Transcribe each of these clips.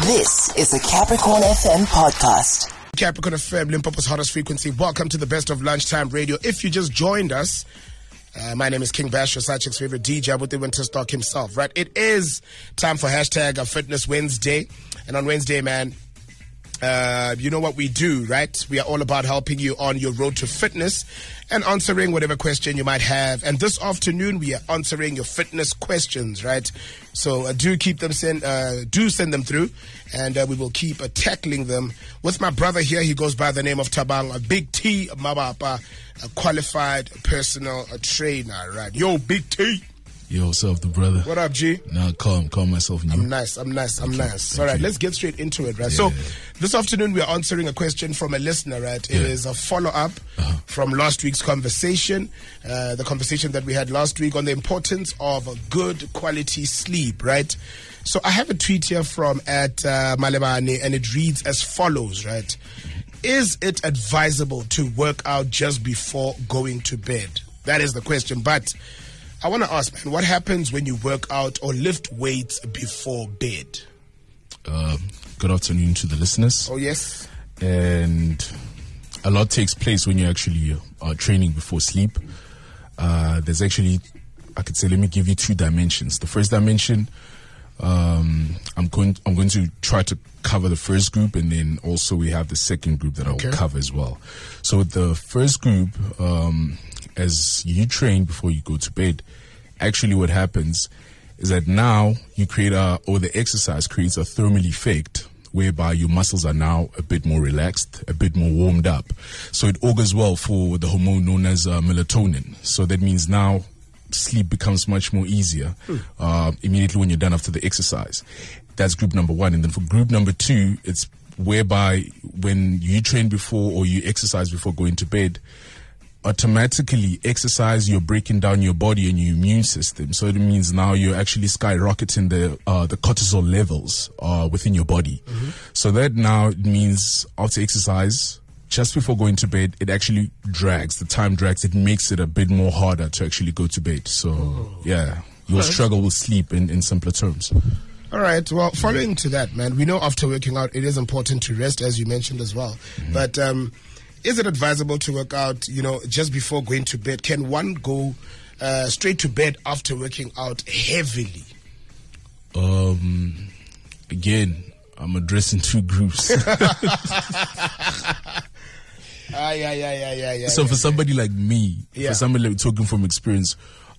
This is a Capricorn FM podcast. Capricorn FM, Limpopo's hottest frequency. Welcome to the best of lunchtime radio. If you just joined us, uh, my name is King Bash, your sidechick's favorite DJ with the winter stock himself, right? It is time for hashtag Fitness Wednesday. And on Wednesday, man, uh, you know what we do, right? We are all about helping you on your road to fitness and answering whatever question you might have. And this afternoon, we are answering your fitness questions, right? So uh, do keep them send, uh, do send them through, and uh, we will keep uh, tackling them with my brother here. He goes by the name of Thabang, a Big T Mabapa, a qualified personal trainer, right? Yo, Big T. Yo, what's up, the brother? What up, G? Now Nah, calm, calm myself. I'm nice. I'm nice. I'm nice. All right, let's get straight into it, right? Yeah, so, this afternoon we are answering a question from a listener, right? Yeah. It is a follow up uh-huh. from last week's conversation, uh, the conversation that we had last week on the importance of a good quality sleep, right? So, I have a tweet here from at uh, Malemane, and it reads as follows, right? Is it advisable to work out just before going to bed? That is the question, but I want to ask, man, what happens when you work out or lift weights before bed? Uh, good afternoon to the listeners. Oh, yes. And a lot takes place when you're actually uh, training before sleep. Uh, there's actually, I could say, let me give you two dimensions. The first dimension, um, I'm going, I'm going to try to cover the first group, and then also we have the second group that okay. I'll cover as well. So with the first group, um, as you train before you go to bed, actually what happens is that now you create a, or the exercise creates a thermal effect whereby your muscles are now a bit more relaxed, a bit more warmed up. So it augurs well for the hormone known as uh, melatonin. So that means now sleep becomes much more easier uh, immediately when you're done after the exercise. That's group number one. And then for group number two, it's whereby when you train before or you exercise before going to bed, automatically exercise, you're breaking down your body and your immune system. So it means now you're actually skyrocketing the uh, the cortisol levels uh, within your body. Mm-hmm. So that now it means after exercise, just before going to bed, it actually drags. The time drags. It makes it a bit more harder to actually go to bed. So oh. yeah, you'll right. struggle with sleep in, in simpler terms. All right. Well, following to that, man, we know after working out, it is important to rest, as you mentioned as well. Mm-hmm. But um, is it advisable to work out, you know, just before going to bed? Can one go uh, straight to bed after working out heavily? Um, again, I'm addressing two groups. Ah, yeah, yeah, yeah, yeah, yeah. So for somebody like me, yeah. for somebody like talking from experience,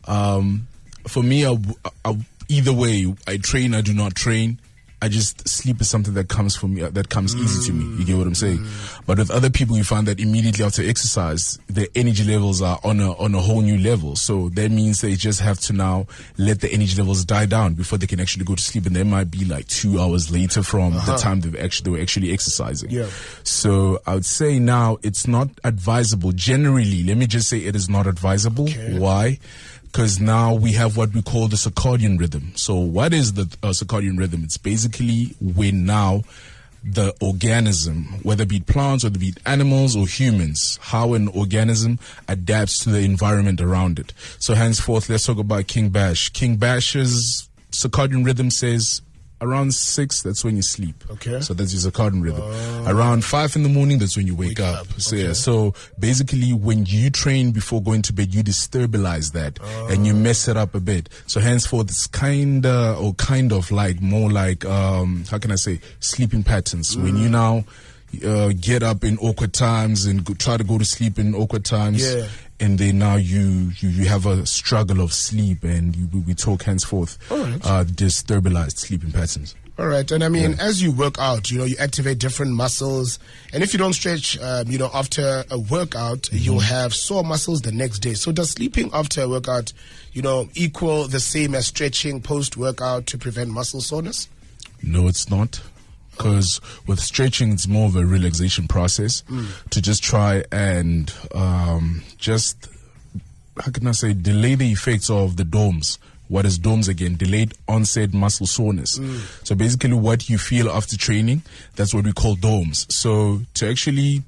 um, for me, I, I, either way, I train, I do not train. I just sleep is something that comes for me, uh, that comes mm. easy to me. You get what I'm saying? Mm. But with other people, you find that immediately after exercise, their energy levels are on a on a whole new level. So that means they just have to now let the energy levels die down before they can actually go to sleep, and they might be like two hours later from uh-huh. the time they've actually they were actually exercising. Yeah. So I would say now it's not advisable. Generally, let me just say it is not advisable. Okay. Why? Because now we have what we call the circadian rhythm. So, what is the uh, circadian rhythm? It's basically when now the organism, whether it be plants, whether it be animals or humans, how an organism adapts to the environment around it. So, henceforth, let's talk about King Bash. King Bash's circadian rhythm says around six, that's when you sleep. Okay. So that's your circadian rhythm. Uh, around five in the morning, that's when you wake, wake up. up. So okay. yeah. So basically, when you train before going to bed, you destabilize that uh, and you mess it up a bit. So henceforth, it's kinda or kind of like more like um how can I say sleeping patterns. Mm. When you now uh, get up in awkward times and go, try to go to sleep in awkward times. Yeah. And then now you, you, you have a struggle of sleep and you, we talk henceforth right. uh, destabilized sleeping patterns. All right, and I mean, yeah. as you work out, you know, you activate different muscles, and if you don't stretch, um, you know, after a workout, mm-hmm. you'll have sore muscles the next day. So, does sleeping after a workout, you know, equal the same as stretching post workout to prevent muscle soreness? No, it's not because with stretching it's more of a relaxation process mm. to just try and um, just how can I say delay the effects of the DOMS. What is DOMS again? Delayed onset muscle soreness. Mm. So basically, what you feel after training, that's what we call DOMS. So to actually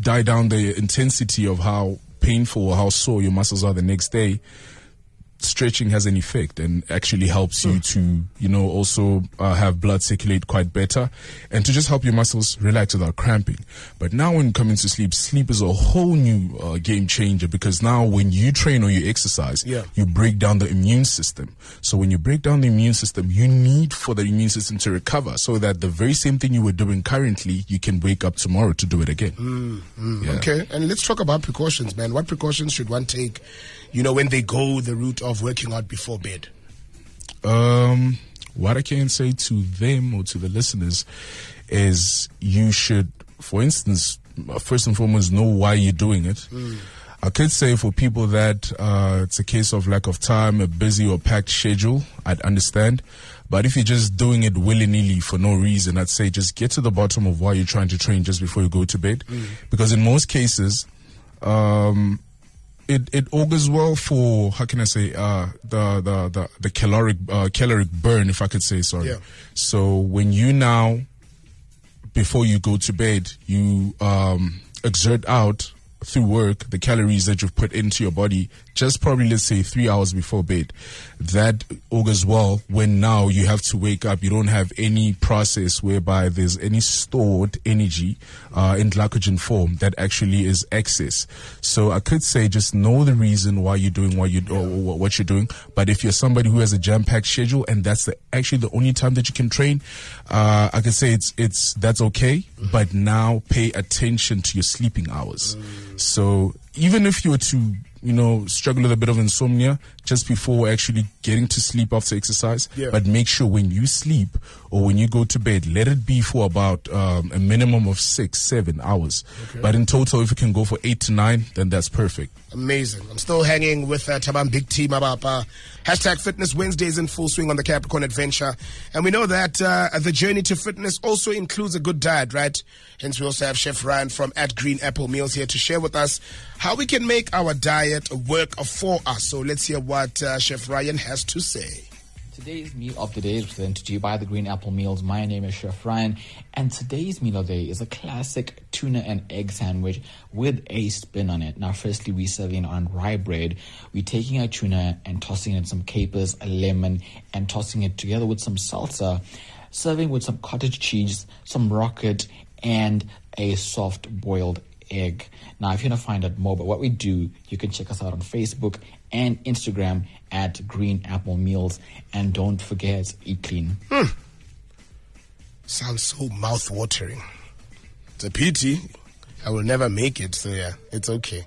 die down the intensity of how painful or how sore your muscles are the next day, stretching has an effect and actually helps you to, you know, also uh, have blood circulate quite better and to just help your muscles relax without cramping. But now when coming to sleep, sleep is a whole new uh, game changer because now when you train or you exercise, Yeah. you break down the immune system. So when you break down the immune system, you need for the immune system to recover so that the very same thing you were doing currently, you can wake up tomorrow to do it again. Yeah. Okay, and let's talk about precautions, man. What precautions should one take, you know, when they go the route of working out before bed? Um, what I can say to them or to the listeners is you should, for instance, first and foremost, know why you're doing it. I could say for people that uh, it's a case of lack of time, a busy or packed schedule, I'd understand. But if you're just doing it willy nilly for no reason, I'd say just get to the bottom of why you're trying to train just before you go to bed. Because in most cases, um, it it augurs well for how can I say uh the the the, the caloric uh, caloric burn if I could say sorry. Yeah. So when you now before you go to bed you um exert out through work the calories that you've put into your body just probably let's say three hours before bed. That augurs well when now you have to wake up you don't have any process whereby there's any stored energy uh, in glycogen form that actually is excess. So i could say just know the reason why you're doing what you wh- what you're doing. But if you're somebody who has a jam-packed schedule and that's the actually the only time that you can train uh, i could say it's it's that's okay. But now pay attention to your sleeping hours. So even if you were to you know struggle with a bit of insomnia just before actually getting to sleep after exercise Yeah. but make sure when you sleep or when you go to bed let it be for about um, a minimum of six seven hours but in total if you can go for eight to nine then that's perfect Amazing. I'm still hanging with uh, Thabang Big T Mabapa. Hashtag Fitness Wednesdays in full swing on the Capricorn Adventure. And we know that uh, the journey to fitness also includes a good diet, right? Hence, we also have Chef Raiyen from at Green Apple Meals here to share with us how we can make our diet work for us. So let's hear what uh, Chef Raiyen has to say. Today's meal of the day is presented to you by the Green Apple Meals. My name is Chef Raiyen, and today's meal of the day is a classic tuna and egg sandwich with a spin on it. Now, firstly, we're serving on rye bread. We're taking our tuna and tossing in some capers, a lemon, and tossing it together with some salsa, serving with some cottage cheese, some rocket, and a soft boiled egg. Now, if you want to find out more about what we do, you can check us out on Facebook and Instagram at Green Apple Meals. And don't forget, eat clean. Hmm. Sounds so mouth watering. It's a pity. I will never make it, so yeah, it's okay.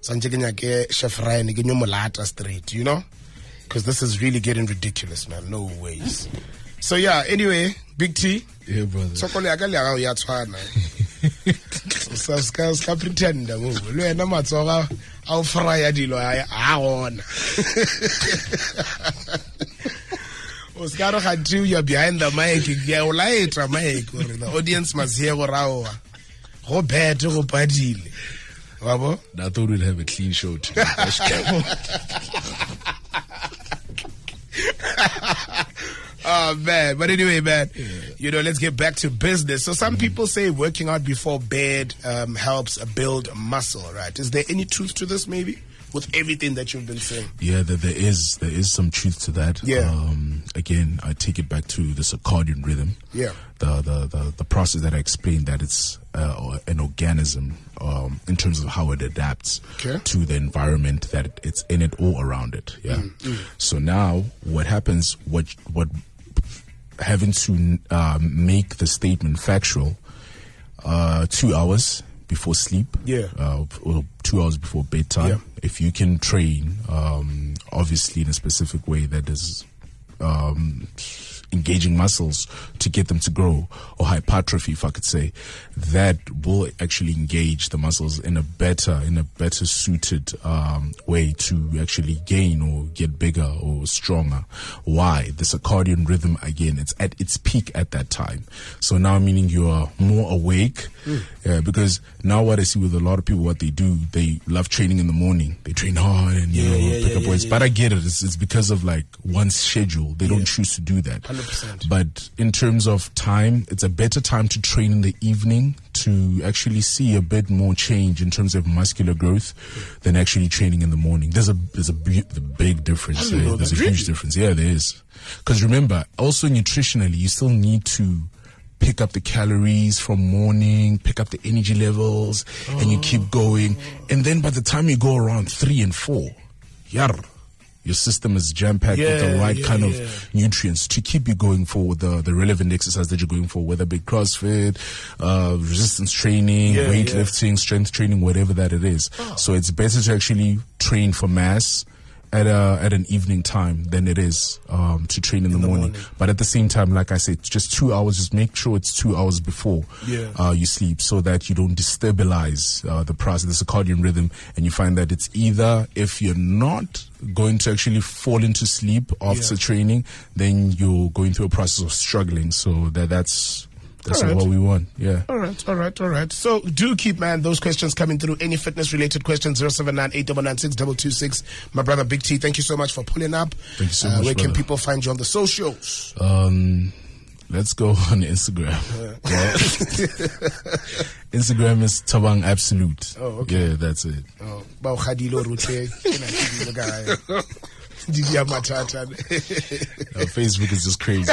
Sanje ke nyake Chef Raiyen ke nyomolata straight, you know? Because this is really getting ridiculous, man. No ways. So yeah, anyway, Big T. yeah brother Tsokolo ya ka le ya gago ya tshwana. Sa ska ska pretend mo. Le wena matsoga a o frya dilo a gona. o ska re gantsi you're behind the mic ke o laetsa mic gore the audience must hear gore aowa go bete go padile wa bo i thought we'd have a clean show today Oh ah, man, but anyway, man, you know, let's get back to business. So some people say working out before bed um, helps build muscle, right? Is there any truth to this? Maybe with everything that you've been saying. Yeah, there, there is there is some truth to that. Yeah. Um, again, I take it back to the circadian rhythm. Yeah. The the the, the process that I explained that it's uh, an organism um, in terms of how it adapts Okay. to the environment that it's in it or around it. Yeah. So now what happens? What what having to um, make the statement factual uh, two hours before sleep. Yeah. Uh, or two hours before bedtime. Yeah. If you can train, um, obviously in a specific way that is um, engaging muscles to get them to grow or hypertrophy, if I could say, that will actually engage the muscles in a better, in a better suited um, way to actually gain or get bigger or stronger. Why? The circadian rhythm again, it's at its peak at that time. So now meaning you are more awake uh, because now what I see with a lot of people, what they do, they love training in the morning. They train hard and you know yeah, pick yeah, up yeah, weights. yeah, But I get it. It's, it's because of like one schedule. They don't choose to do that. 100%. But in terms of time, it's a better time to train in the evening to actually see a bit more change in terms of muscular growth than actually training in the morning. There's a there's a, bu- a big difference. there. There's a huge difference. Yeah, there is. Because remember, also nutritionally, you still need to pick up the calories from morning, pick up the energy levels, and you keep going. And then by the time you go around three and four, yar, your system is jam packed with the right yeah, kind yeah. of nutrients to keep you going for the, the relevant exercise that you're going for, whether it be CrossFit, uh, resistance training, Yeah, weightlifting, strength training, whatever that it is. So it's better to actually train for mass at a, at an evening time than it is um, to train in, the, morning. But at the same time, like I said, just two hours. Just make sure it's two hours before Yeah. uh, you sleep, so that you don't destabilize uh, the process, the circadian rhythm, and you find that it's either if you're not going to actually fall into sleep after Yeah. training, then you're going through a process of struggling. So that that's that's All right. what we want. Yeah. All right, all right, all right. So do keep, man, those questions coming through. Any fitness related questions, 079 899 My brother Big T, thank you so much for pulling up. Thank you so Uh, much, Where can people find you on the socials? Um, let's go on Instagram. Yeah. Instagram is Thabang Absolute. Oh, okay. Yeah, that's it. Oh, bao khadilo rute. Kena khadilo guy. Didi ya matata. Uh, Facebook is just crazy.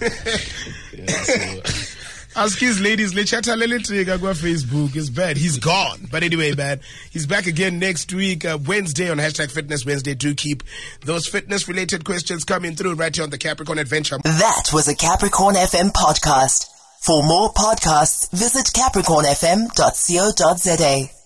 So, Ask his ladies, lechata leletrega kwa Facebook It's bad. He's gone. But anyway, man, he's back again next week, uh, Wednesday on hashtag Fitness Wednesday. Do keep those fitness related questions coming through right here on the Capricorn Adventure. That was a Capricorn FM podcast. For more podcasts, visit capricornfm.co.za.